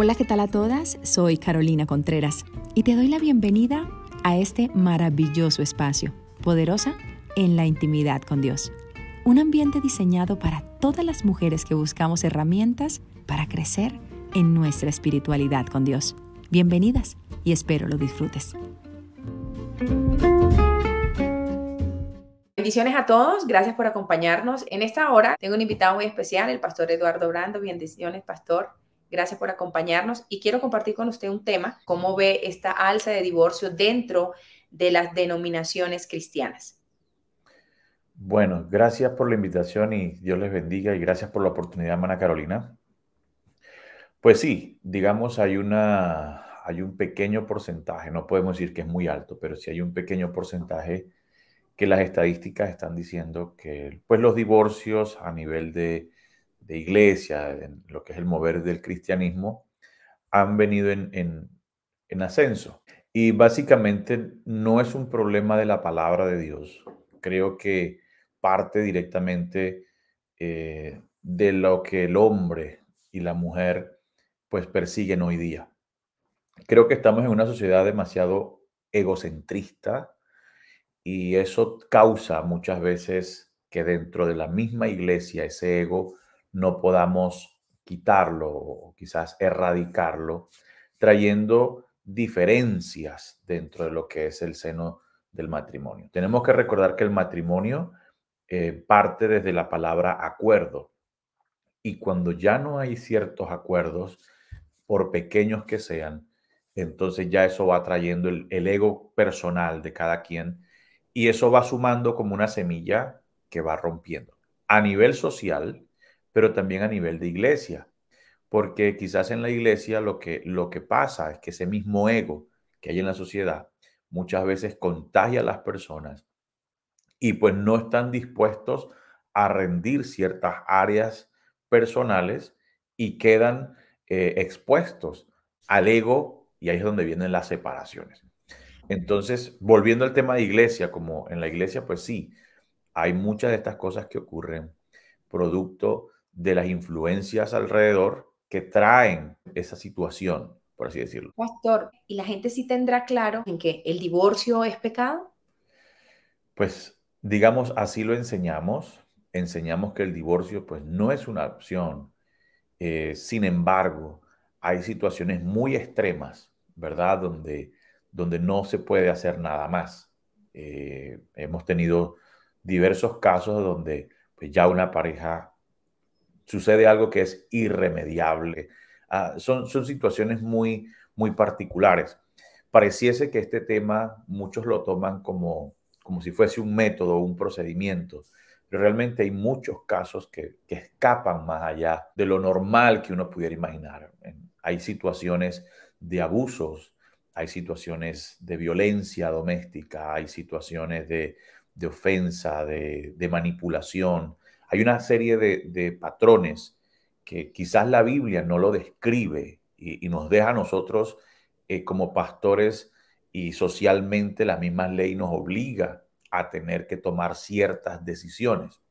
Hola, ¿qué tal a todas? Soy Carolina Contreras y te doy la bienvenida a este maravilloso espacio, poderosa en la intimidad con Dios. Un ambiente diseñado para todas las mujeres que buscamos herramientas para crecer en nuestra espiritualidad con Dios. Bienvenidas y espero lo disfrutes. Bendiciones a todos, gracias por acompañarnos. En esta hora tengo un invitado muy especial, el pastor Eduardo Brando. Bendiciones, pastor. Gracias por acompañarnos y quiero compartir con usted un tema, cómo ve esta alza de divorcio dentro de las denominaciones cristianas. Bueno, gracias por la invitación y Dios les bendiga y gracias por la oportunidad, hermana Carolina. Pues sí, digamos, hay, una, hay un pequeño porcentaje, no podemos decir que es muy alto, pero sí hay un pequeño porcentaje que las estadísticas están diciendo que pues, los divorcios a nivel de, de iglesia, en lo que es el mover del cristianismo, han venido en, en, ascenso. Y básicamente no es un problema de la palabra de Dios. Creo que parte directamente eh, de lo que el hombre y la mujer pues persiguen hoy día. Creo que estamos en una sociedad demasiado egocentrista y eso causa muchas veces que dentro de la misma iglesia ese ego no podamos quitarlo o quizás erradicarlo, trayendo diferencias dentro de lo que es el seno del matrimonio. Tenemos que recordar que el matrimonio eh, parte desde la palabra acuerdo. Y cuando ya no hay ciertos acuerdos, por pequeños que sean, entonces ya eso va trayendo el, el ego personal de cada quien y eso va sumando como una semilla que va rompiendo. A nivel social, pero también a nivel de iglesia, porque quizás en la iglesia lo que, lo que pasa es que ese mismo ego que hay en la sociedad muchas veces contagia a las personas y pues no están dispuestos a rendir ciertas áreas personales y quedan eh, expuestos al ego y ahí es donde vienen las separaciones. Entonces, volviendo al tema de iglesia, como en la iglesia, pues sí, hay muchas de estas cosas que ocurren producto de las influencias alrededor que traen esa situación, por así decirlo. Pastor, ¿y la gente sí tendrá claro en que el divorcio es pecado? Pues digamos, así lo enseñamos. Enseñamos que el divorcio pues no es una opción. Eh, sin embargo, hay situaciones muy extremas, ¿verdad? Donde, donde no se puede hacer nada más. Eh, hemos tenido diversos casos donde pues, ya una pareja sucede algo que es irremediable. Ah, son, son situaciones muy, muy particulares. Pareciese que este tema muchos lo toman como, como si fuese un método, un procedimiento, pero realmente hay muchos casos que, que escapan más allá de lo normal que uno pudiera imaginar. Hay situaciones de abusos, hay situaciones de violencia doméstica, hay situaciones de, de ofensa, de, de manipulación, hay una serie de, patrones que quizás la Biblia no lo describe y, nos deja a nosotros eh, como pastores y socialmente la misma ley nos obliga a tener que tomar ciertas decisiones.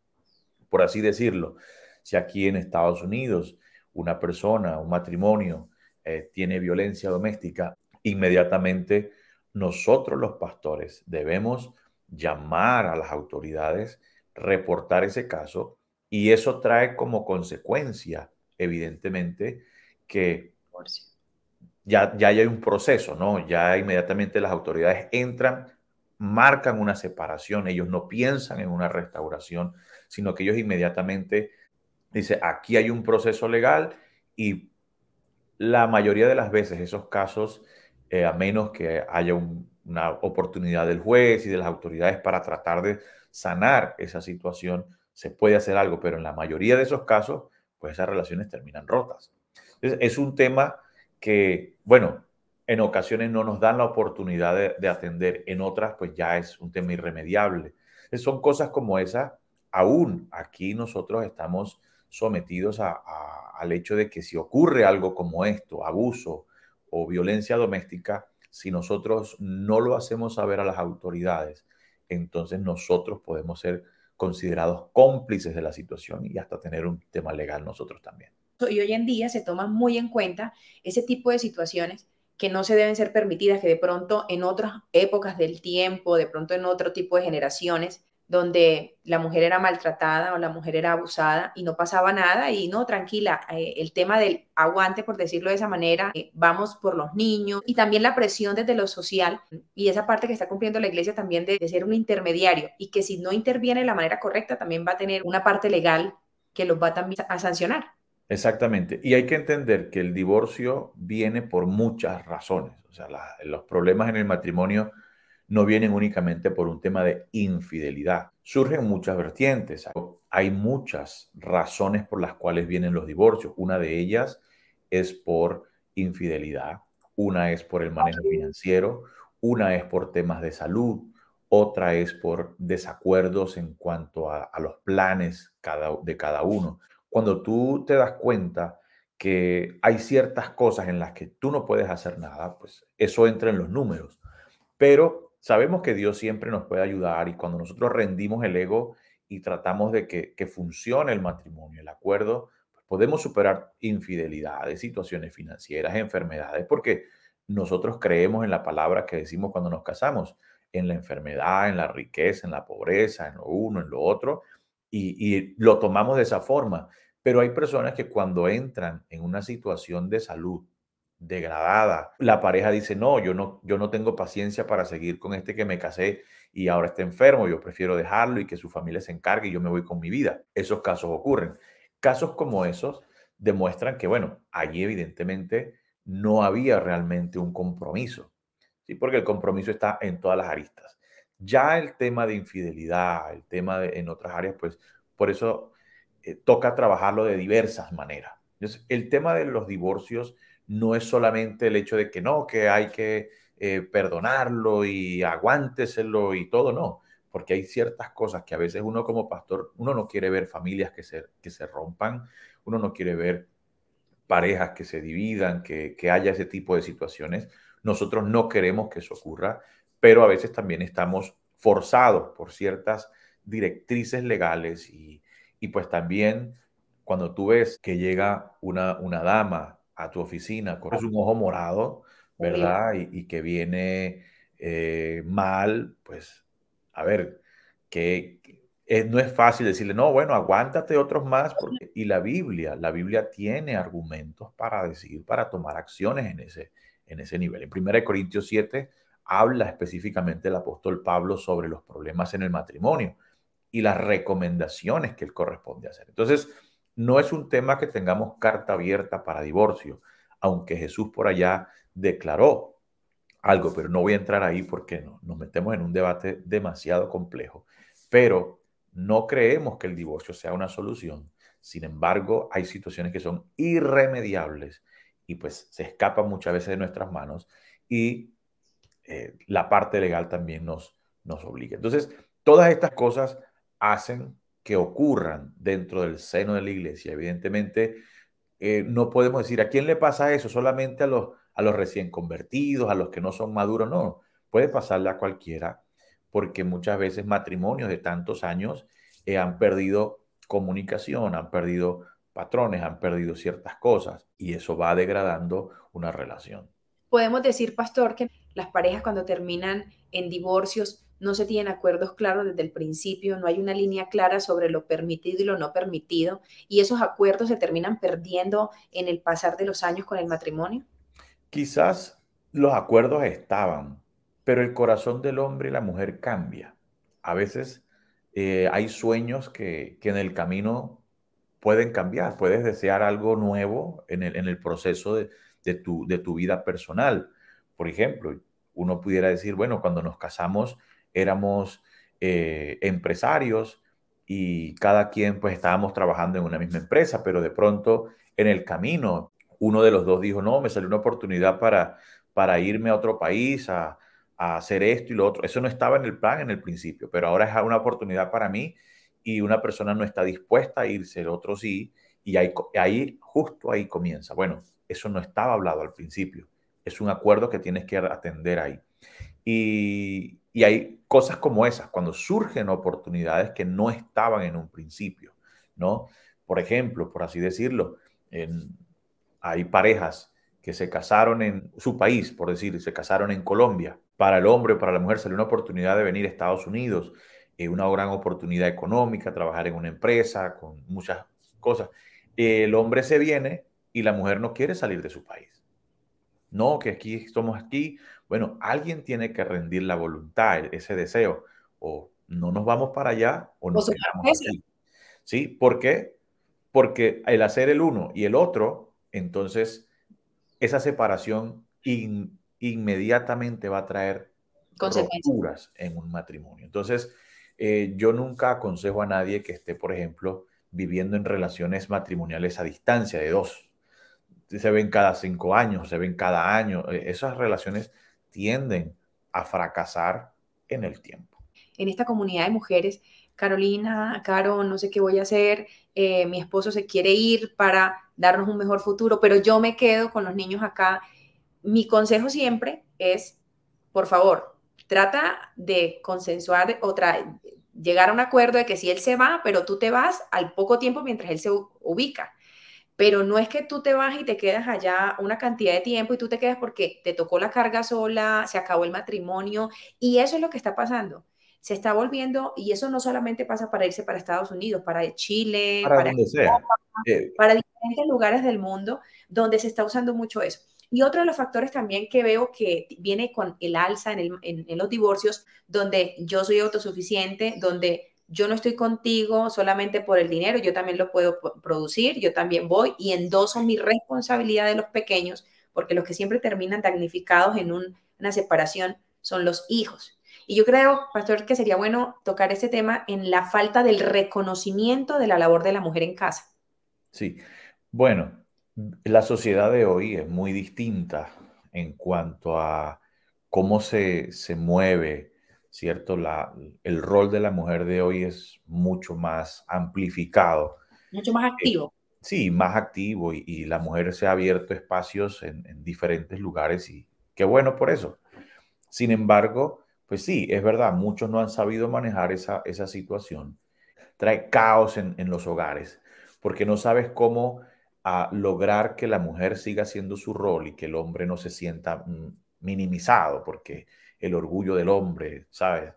Por así decirlo, si aquí en Estados Unidos una persona, un matrimonio, eh, tiene violencia doméstica, inmediatamente nosotros los pastores debemos llamar a las autoridades reportar ese caso y eso trae como consecuencia, evidentemente, que ya, ya hay un proceso, ¿no? Ya inmediatamente las autoridades entran, marcan una separación, ellos no piensan en una restauración, sino que ellos inmediatamente dicen, aquí hay un proceso legal y la mayoría de las veces esos casos, eh, a menos que haya una oportunidad del juez y de las autoridades para tratar de sanar esa situación, se puede hacer algo, pero en la mayoría de esos casos, pues esas relaciones terminan rotas. Entonces, es un tema que, bueno, en ocasiones no nos dan la oportunidad de, atender, en otras, pues ya es un tema irremediable. son cosas como esa, aún aquí nosotros estamos sometidos al hecho de que si ocurre algo como esto, abuso o violencia doméstica, si nosotros no lo hacemos saber a las autoridades, entonces nosotros podemos ser considerados cómplices de la situación y hasta tener un tema legal nosotros también. Y hoy en día se toman muy en cuenta ese tipo de situaciones que no se deben ser permitidas, que de pronto en otras épocas del tiempo, de pronto en otro tipo de generaciones, donde la mujer era maltratada o la mujer era abusada y no pasaba nada y no, tranquila, eh, el tema del aguante, por decirlo de esa manera, eh, vamos por los niños y también la presión desde lo social y esa parte que está cumpliendo la iglesia también de, ser un intermediario y que si no interviene de la manera correcta también va a tener una parte legal que los va también a sancionar. Exactamente. Y hay que entender que el divorcio viene por muchas razones. O sea, los problemas en el matrimonio no vienen únicamente por un tema de infidelidad. Surgen muchas vertientes. Hay muchas razones por las cuales vienen los divorcios. Una de ellas es por infidelidad, una es por el manejo financiero, una es por temas de salud, otra es por desacuerdos en cuanto a, los planes de cada uno. Cuando tú te das cuenta que hay ciertas cosas en las que tú no puedes hacer nada, pues eso entra en los números. Pero sabemos que Dios siempre nos puede ayudar y cuando nosotros rendimos el ego y tratamos de que, funcione el matrimonio, el acuerdo, pues podemos superar infidelidades, situaciones financieras, enfermedades, porque nosotros creemos en la palabra que decimos cuando nos casamos, en la enfermedad, en la riqueza, en la pobreza, en lo uno, en lo otro, y, lo tomamos de esa forma. Pero hay personas que cuando entran en una situación de salud degradada, la pareja dice, no, yo no, yo no tengo paciencia para seguir con este que me casé y ahora está enfermo, yo prefiero dejarlo y que su familia se encargue y yo me voy con mi vida. Esos casos ocurren. Casos como esos demuestran que, bueno, allí evidentemente no había realmente un compromiso, ¿sí? porque el compromiso está en todas las aristas. Ya el tema de infidelidad, el tema de, en otras áreas, pues por eso eh, toca trabajarlo de diversas maneras. Entonces, el tema de los divorcios no es solamente el hecho de que no, que hay que eh, perdonarlo y aguánteselo y todo, no, porque hay ciertas cosas que a veces uno como pastor, uno no quiere ver familias que se, que se rompan, uno no quiere ver parejas que se dividan, que, que haya ese tipo de situaciones. Nosotros no queremos que eso ocurra, pero a veces también estamos forzados por ciertas directrices legales y, pues también cuando tú ves que llega una, una dama a tu oficina con un ojo morado, ¿verdad? Y, que viene eh, mal, pues a ver, que, no es fácil decirle, no, bueno, aguántate otros más, porque, y la Biblia, la Biblia tiene argumentos para decir, para tomar acciones en ese, en ese nivel. En 1 Corintios 7 habla específicamente el apóstol Pablo sobre los problemas en el matrimonio y las recomendaciones que él corresponde hacer. Entonces, no es un tema que tengamos carta abierta para divorcio, aunque Jesús por allá declaró algo, pero no voy a entrar ahí porque no, nos metemos en un debate demasiado complejo. Pero no creemos que el divorcio sea una solución. Sin embargo, hay situaciones que son irremediables y pues se escapan muchas veces de nuestras manos y eh, la parte legal también nos, nos obliga. Entonces, todas estas cosas hacen que ocurran dentro del seno de la iglesia. Evidentemente, eh, no podemos decir a quién le pasa eso, solamente a los, a los recién convertidos, a los que no son maduros, no, puede pasarle a cualquiera, porque muchas veces matrimonios de tantos años eh, han perdido comunicación, han perdido patrones, han perdido ciertas cosas y eso va degradando una relación. Podemos decir, pastor, que las parejas cuando terminan en divorcios no se tienen acuerdos claros desde el principio, no hay una línea clara sobre lo permitido y lo no permitido, y esos acuerdos se terminan perdiendo en el pasar de los años con el matrimonio? Quizás los acuerdos estaban, pero el corazón del hombre y la mujer cambia. A veces eh, hay sueños que, en el camino pueden cambiar, puedes desear algo nuevo en el, en el proceso de, tu, de tu vida personal. Por ejemplo, uno pudiera decir, bueno, cuando nos casamos éramos eh, empresarios y cada quien pues estábamos trabajando en una misma empresa, pero de pronto en el camino uno de los dos dijo, no, me salió una oportunidad para, para irme a otro país a, hacer esto y lo otro. Eso no estaba en el plan en el principio, pero ahora es una oportunidad para mí y una persona no está dispuesta a irse, el otro sí, y ahí, ahí justo ahí comienza. Bueno, eso no estaba hablado al principio es un acuerdo que tienes que atender ahí. Y, hay cosas como esas, cuando surgen oportunidades que no estaban en un principio, ¿no? Por ejemplo, por así decirlo, hay parejas que se casaron en su país, por decir, se casaron en Colombia. Para el hombre o para la mujer salió una oportunidad de venir a Estados Unidos, eh, una gran oportunidad económica, trabajar en una empresa, con muchas cosas. El hombre se viene y la mujer no quiere salir de su país. No, que aquí estamos aquí. Bueno, alguien tiene que rendir la voluntad, ese deseo. O no nos vamos para allá o nos quedamos aquí. ¿Sí? ¿Por qué? Porque el hacer el uno y el otro, entonces esa separación inmediatamente va a traer rupturas en un matrimonio. Entonces, eh, yo nunca aconsejo a nadie que esté, por ejemplo, viviendo en relaciones matrimoniales a distancia de dos. Se ven cada cinco años, se ven cada año. Eh, esas relaciones tienden a fracasar en el tiempo. En esta comunidad de mujeres, Carolina, Caro, no sé qué voy a hacer, eh, mi esposo se quiere ir para darnos un mejor futuro, pero yo me quedo con los niños acá. Mi consejo siempre es, por favor, trata de consensuar llegar a un acuerdo de que si él se va, pero tú te vas al poco tiempo mientras él se ubica. Pero no es que tú te vas y te quedas allá una cantidad de tiempo y tú te quedas porque te tocó la carga sola, se acabó el matrimonio y eso es lo que está pasando. Se está volviendo, y eso no solamente pasa para irse para Estados Unidos, para Chile, para, eh, para diferentes lugares del mundo donde se está usando mucho eso. Y otro de los factores también que veo que viene con el alza en, los divorcios, donde yo soy autosuficiente, donde yo no estoy contigo solamente por el dinero, yo también lo puedo producir, yo también voy y endoso mi responsabilidad de los pequeños, porque los que siempre terminan damnificados en una separación son los hijos. Y yo creo, pastor, que sería bueno tocar este tema en la falta del reconocimiento de la labor de la mujer en casa. Sí, bueno, la sociedad de hoy es muy distinta en cuanto a cómo se, mueve, ¿cierto? La, el rol de la mujer de hoy es mucho más amplificado. Mucho más activo. Eh, sí, más activo y, la mujer se ha abierto espacios en, diferentes lugares y qué bueno por eso. Sin embargo, pues sí, es verdad, muchos no han sabido manejar esa, esa situación. Trae caos en, en los hogares porque no sabes cómo a lograr que la mujer siga haciendo su rol y que el hombre no se sienta mm, minimizado, porque el orgullo del hombre, ¿sabes?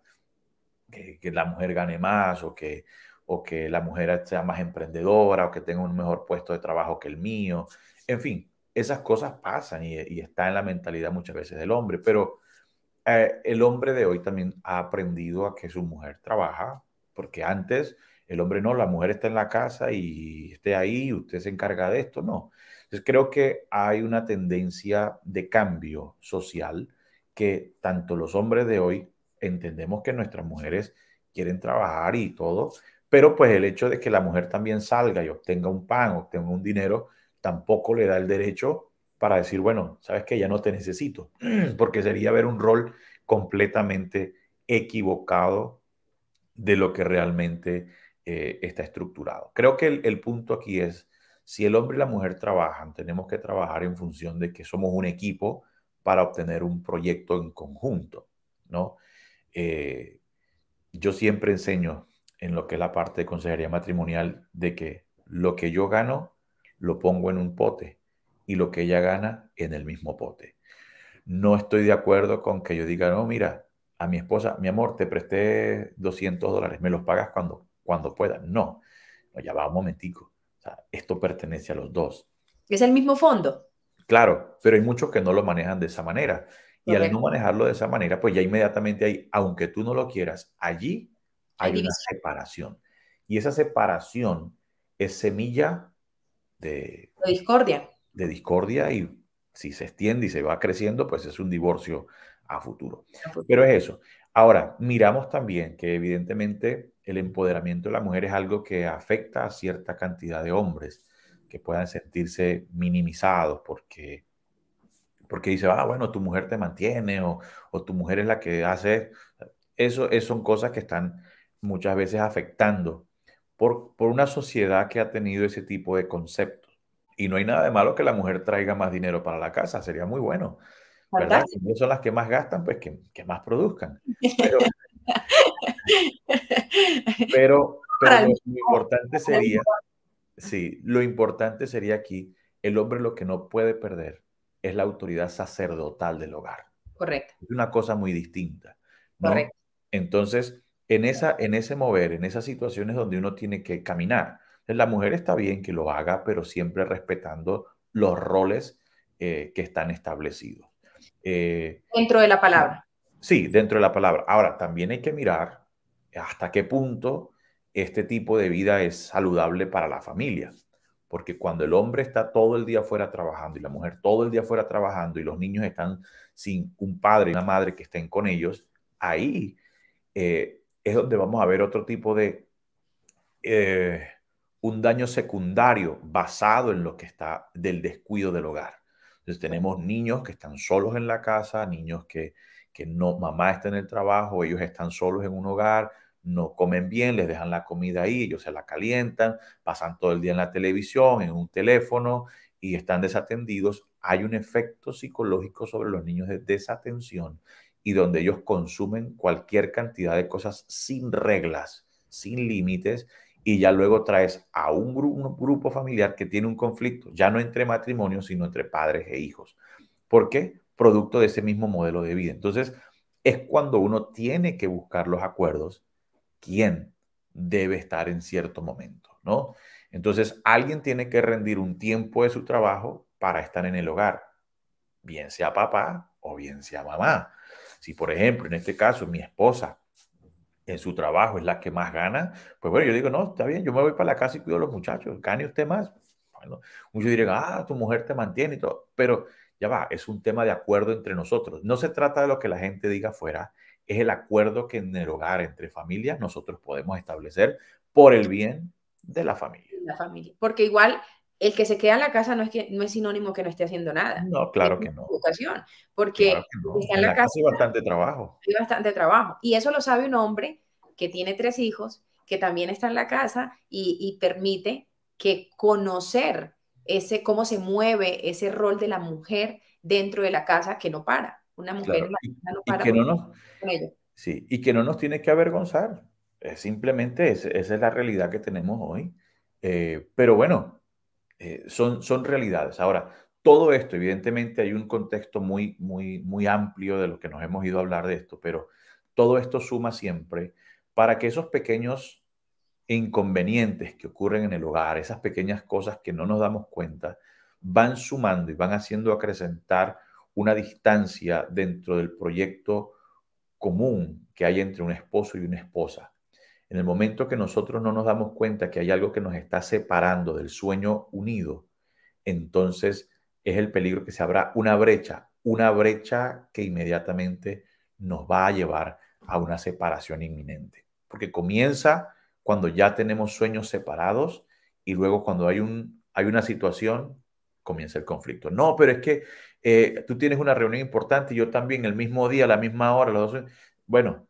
Que, la mujer gane más o que, o que la mujer sea más emprendedora o que tenga un mejor puesto de trabajo que el mío. En fin, esas cosas pasan y, está en la mentalidad muchas veces del hombre, pero eh, el hombre de hoy también ha aprendido a que su mujer trabaja, porque antes el hombre no, la mujer está en la casa y esté ahí, usted se encarga de esto, no. Entonces creo que hay una tendencia de cambio social que tanto los hombres de hoy entendemos que nuestras mujeres quieren trabajar y todo, pero pues el hecho de que la mujer también salga y obtenga un pan, obtenga un dinero, tampoco le da el derecho para decir, bueno, sabes que ya no te necesito, porque sería ver un rol completamente equivocado de lo que realmente eh, está estructurado. Creo que el, punto aquí es, si el hombre y la mujer trabajan, tenemos que trabajar en función de que somos un equipo para obtener un proyecto en conjunto, ¿no? Eh, yo siempre enseño en lo que es la parte de consejería matrimonial de que lo que yo gano lo pongo en un pote y lo que ella gana en el mismo pote. No estoy de acuerdo con que yo diga, no, mira, a mi esposa, mi amor, te presté 200 dólares, me los pagas cuando cuando pueda. No, no ya va un momentico. esto pertenece a los dos. ¿Es el mismo fondo? Claro, pero hay muchos que no lo manejan de esa manera. Y al no manejarlo de esa manera, pues ya inmediatamente hay, aunque tú no lo quieras, allí hay, una separación. Y esa separación es semilla de, de discordia. De discordia y si se extiende y se va creciendo, pues es un divorcio a futuro. a futuro. Pero es eso. Ahora, miramos también que evidentemente el empoderamiento de la mujer es algo que afecta a cierta cantidad de hombres que puedan sentirse minimizados porque, porque dice, ah, bueno, tu mujer te mantiene o, tu mujer es la que hace. Eso, eso son cosas que están muchas veces afectando por, por una sociedad que ha tenido ese tipo de conceptos. Y no hay nada de malo que la mujer traiga más dinero para la casa, sería muy bueno. ¿verdad? Si son las que más gastan, pues que, que más produzcan. Pero, pero, lo importante sería, Sí, lo importante sería aquí, el hombre lo que no puede perder es la autoridad sacerdotal del hogar. Correcto. Es una cosa muy distinta. Correcto. Entonces, en, esa, en ese mover, en esas situaciones donde uno tiene que caminar, la mujer está bien que lo haga, pero siempre respetando los roles eh, que están establecidos. Eh, dentro de la palabra. Sí, dentro de la palabra. Ahora, también hay que mirar hasta qué punto este tipo de vida es saludable para la familia. Porque cuando el hombre está todo el día fuera trabajando y la mujer todo el día fuera trabajando y los niños están sin un padre y una madre que estén con ellos, ahí eh, es donde vamos a ver otro tipo de, eh, un daño secundario basado en lo que está del descuido del hogar. Entonces tenemos niños que están solos en la casa, niños que, que no, mamá está en el trabajo, ellos están solos en un hogar, no comen bien, les dejan la comida ahí, ellos se la calientan, pasan todo el día en la televisión, en un teléfono y están desatendidos. Hay un efecto psicológico sobre los niños de desatención y donde ellos consumen cualquier cantidad de cosas sin reglas, sin límites, y ya luego traes a un, grupo familiar que tiene un conflicto, ya no entre matrimonios, sino entre padres e hijos. ¿Por qué? Producto de ese mismo modelo de vida. Entonces, es cuando uno tiene que buscar los acuerdos, quién debe estar en cierto momento, ¿no? Entonces, alguien tiene que rendir un tiempo de su trabajo para estar en el hogar, bien sea papá o bien sea mamá. Si, por ejemplo, en este caso, mi esposa en su trabajo es la que más gana, pues bueno, yo digo, no, está bien, yo me voy para la casa y cuido a los muchachos, gane usted más. Bueno, muchos dirían, ah, tu mujer te mantiene y todo, pero ya va, es un tema de acuerdo entre nosotros. No se trata de lo que la gente diga afuera, es el acuerdo que en el hogar, entre familias, nosotros podemos establecer por el bien de la familia. La familia, porque igual el que se queda en la casa no es, que, no es sinónimo que no esté haciendo nada. No, claro que no. Educación, porque en, la, casa, hay bastante trabajo. Hay bastante trabajo. Y eso lo sabe un hombre que tiene tres hijos, que también está en la casa y, permite que conocer ese, cómo se mueve ese rol de la mujer dentro de la casa que no para. Una mujer no para. Y que no nos, Sí, y que no nos tiene que avergonzar. Es simplemente esa es la realidad que tenemos hoy. Eh, pero bueno, eh, son, son realidades. Ahora, todo esto, evidentemente, hay un contexto muy, muy, muy amplio de lo que nos hemos ido a hablar de esto, pero todo esto suma siempre para que esos pequeños inconvenientes que ocurren en el hogar, esas pequeñas cosas que no nos damos cuenta, van sumando y van haciendo acrecentar una distancia dentro del proyecto común que hay entre un esposo y una esposa. En el momento que nosotros no nos damos cuenta que hay algo que nos está separando del sueño unido, entonces es el peligro que se abra una brecha, una brecha que inmediatamente nos va a llevar a una separación inminente. Porque comienza cuando ya tenemos sueños separados y luego cuando hay, un, hay una situación, comienza el conflicto. No, pero es que eh, tú tienes una reunión importante y yo también el mismo día, a la misma hora, los dos. Bueno,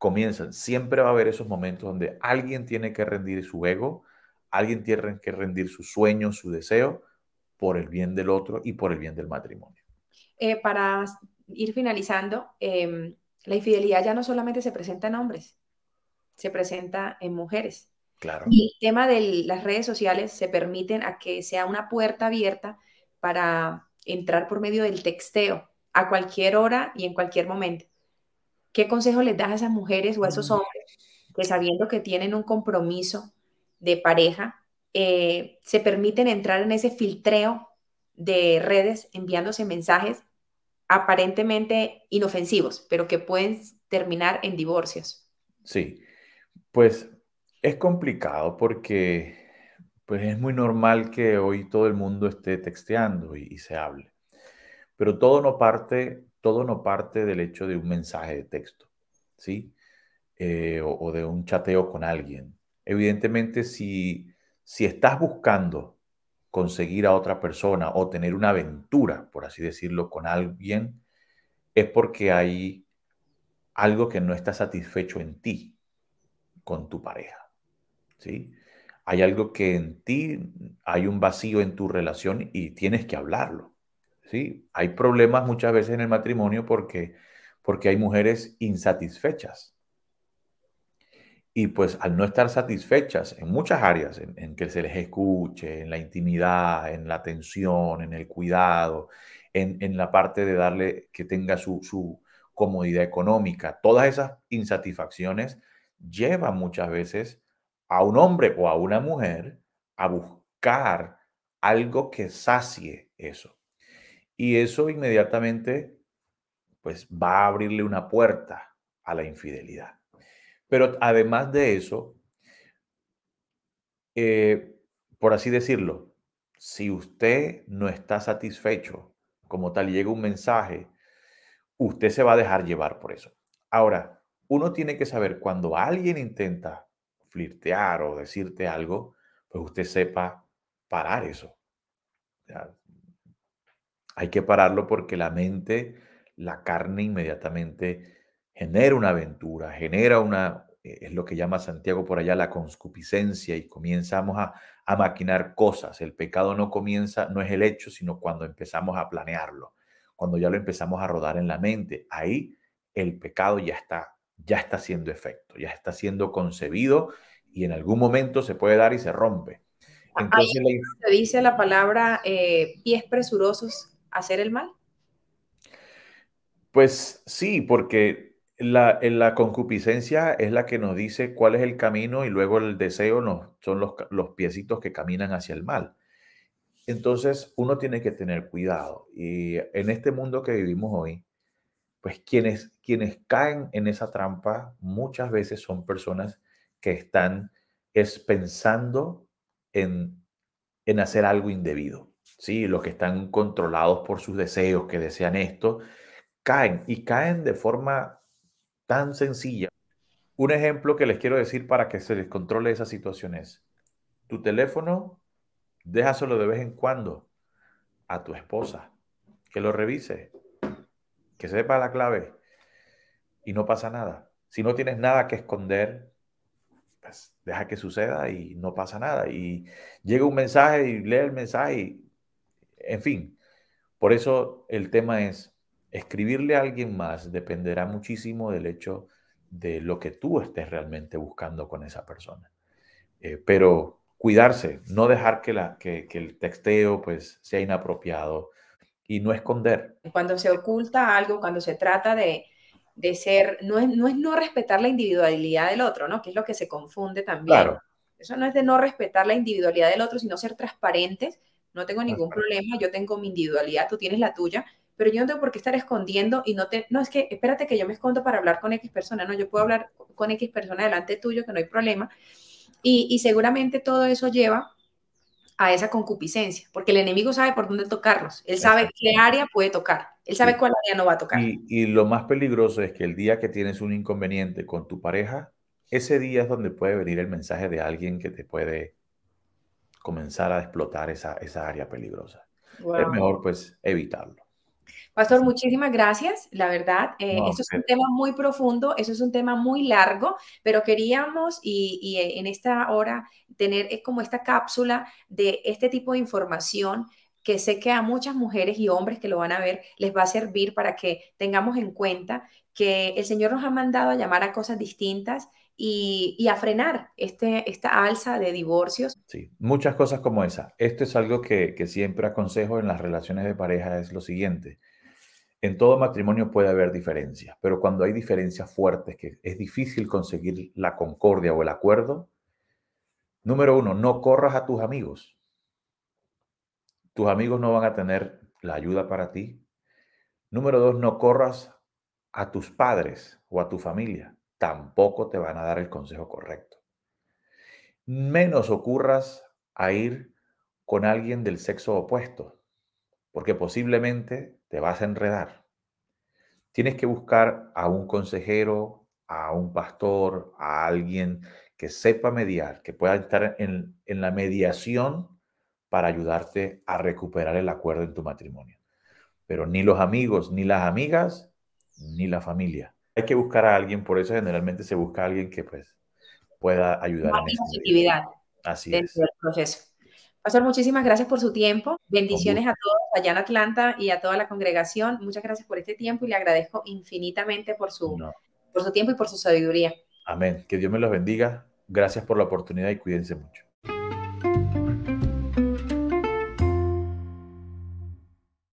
comienzan. Siempre va a haber esos momentos donde alguien tiene que rendir su ego, alguien tiene que rendir su sueño, su deseo, por el bien del otro y por el bien del matrimonio. Eh, para ir finalizando, em, la infidelidad ya no solamente se presenta en hombres, se presenta en mujeres. Claro. Y el tema de las redes sociales se permiten a que sea una puerta abierta para entrar por medio del texteo a cualquier hora y en cualquier momento. ¿Qué consejo les das a esas mujeres o a esos mm. hombres que sabiendo que tienen un compromiso de pareja, eh, se permiten entrar en ese filtreo de redes enviándose mensajes aparentemente inofensivos, pero que pueden terminar en divorcios? Sí, pues es complicado porque pues es muy normal que hoy todo el mundo esté texteando y se hable, pero todo no parte todo no parte del hecho de un mensaje de texto, ¿sí? Eh, o, de un chateo con alguien. Evidentemente, si, si estás buscando conseguir a otra persona o tener una aventura, por así decirlo, con alguien, es porque hay algo que no está satisfecho en ti, con tu pareja, ¿sí? Hay algo que en ti, hay un vacío en tu relación y tienes que hablarlo. ¿sí? Hay problemas muchas veces en el matrimonio porque, porque hay mujeres insatisfechas. y pues al no estar satisfechas en muchas áreas, en, que se les escuche, en la intimidad, en la atención, en el cuidado, en, la parte de darle que tenga su, su comodidad económica, todas esas insatisfacciones llevan muchas veces a un hombre o a una mujer a buscar algo que sacie eso. Y eso inmediatamente pues va a abrirle una puerta a la infidelidad. Pero además de eso, eh, por así decirlo, si usted no está satisfecho como tal, llega un mensaje, usted se va a dejar llevar por eso. Ahora, uno tiene que saber cuando alguien intenta flirtear o decirte algo, pues usted sepa parar eso. hay que pararlo porque la mente, la carne inmediatamente genera una aventura, genera una, eh, es lo que llama Santiago por allá la conscupiscencia y comenzamos a, a maquinar cosas. El pecado no comienza, no es el hecho, sino cuando empezamos a planearlo, cuando ya lo empezamos a rodar en la mente. Ahí el pecado ya está, ya está haciendo efecto, ya está siendo concebido y en algún momento se puede dar y se rompe. Entonces, Ahí se dice la palabra eh, pies presurosos hacer el mal. Pues sí, porque la, la, concupiscencia es la que nos dice cuál es el camino y luego el deseo nos, son los, los piecitos que caminan hacia el mal. Entonces uno tiene que tener cuidado. Y en este mundo que vivimos hoy, pues quienes, quienes caen en esa trampa muchas veces son personas que están es pensando en, en hacer algo indebido. Sí, los que están controlados por sus deseos, que desean esto, caen y caen de forma tan sencilla. Un ejemplo que les quiero decir para que se les controle esa situación es, tu teléfono, déjaselo de vez en cuando a tu esposa, que lo revise, que sepa la clave y no pasa nada. Si no tienes nada que esconder, pues deja que suceda y no pasa nada. Y llega un mensaje y lee el mensaje. en fin, por eso el tema es escribirle a alguien más dependerá muchísimo del hecho de lo que tú estés realmente buscando con esa persona. Eh, pero cuidarse, no dejar que, la, que, el texteo pues, sea inapropiado y no esconder. Cuando se oculta algo, cuando se trata de, ser, no es, no es no respetar la individualidad del otro, ¿no? Que es lo que se confunde también. Claro. Eso no es de no respetar la individualidad del otro, sino ser transparentes. No tengo ningún problema, yo tengo mi individualidad, tú tienes la tuya, pero yo no tengo por qué estar escondiendo y no te, no es que espérate que yo me escondo para hablar con X persona, no, yo puedo hablar con X persona delante tuyo, que no hay problema. Y, seguramente todo eso lleva a esa concupiscencia, porque el enemigo sabe por dónde tocarnos, él sabe qué área puede tocar, él sabe cuál área no va a tocar. Y, y lo más peligroso es que el día que tienes un inconveniente con tu pareja, ese día es donde puede venir el mensaje de alguien que te puede comenzar a explotar esa, esa área peligrosa. Es mejor pues evitarlo. Pastor, muchísimas gracias, la verdad. Eh, eso es un tema muy profundo, eso es un tema muy largo, pero queríamos y, eh, en esta hora tener eh, como esta cápsula de este tipo de información que sé que a muchas mujeres y hombres que lo van a ver les va a servir para que tengamos en cuenta que el Señor nos ha mandado a llamar a cosas distintas y, a frenar este, esta alza de divorcios. Sí, muchas cosas como esa. Esto es algo que, que siempre aconsejo en las relaciones de pareja, es lo siguiente en todo matrimonio puede haber diferencias, pero cuando hay diferencias fuertes, que es difícil conseguir la concordia o el acuerdo, número uno, no corras a tus amigos. Tus amigos no van a tener la ayuda para ti. Número dos, no corras a tus padres o a tu familia. Tampoco te van a dar el consejo correcto. Menos ocurras a ir con alguien del sexo opuesto, porque posiblemente te vas a enredar. Tienes que buscar a un consejero, a un pastor, a alguien que sepa mediar, que pueda estar en, la mediación para ayudarte a recuperar el acuerdo en tu matrimonio. Pero ni los amigos, ni las amigas, ni la familia. Hay que buscar a alguien, por eso generalmente se busca a alguien que pues pueda ayudar. en positividad. Así es. proceso. Pastor, muchísimas gracias por su tiempo. Bendiciones a todos allá en Atlanta y a toda la congregación. Muchas gracias por este tiempo y le agradezco infinitamente por su, por su tiempo y por su sabiduría. Amén. Que Dios me los bendiga. Gracias por la oportunidad y cuídense mucho.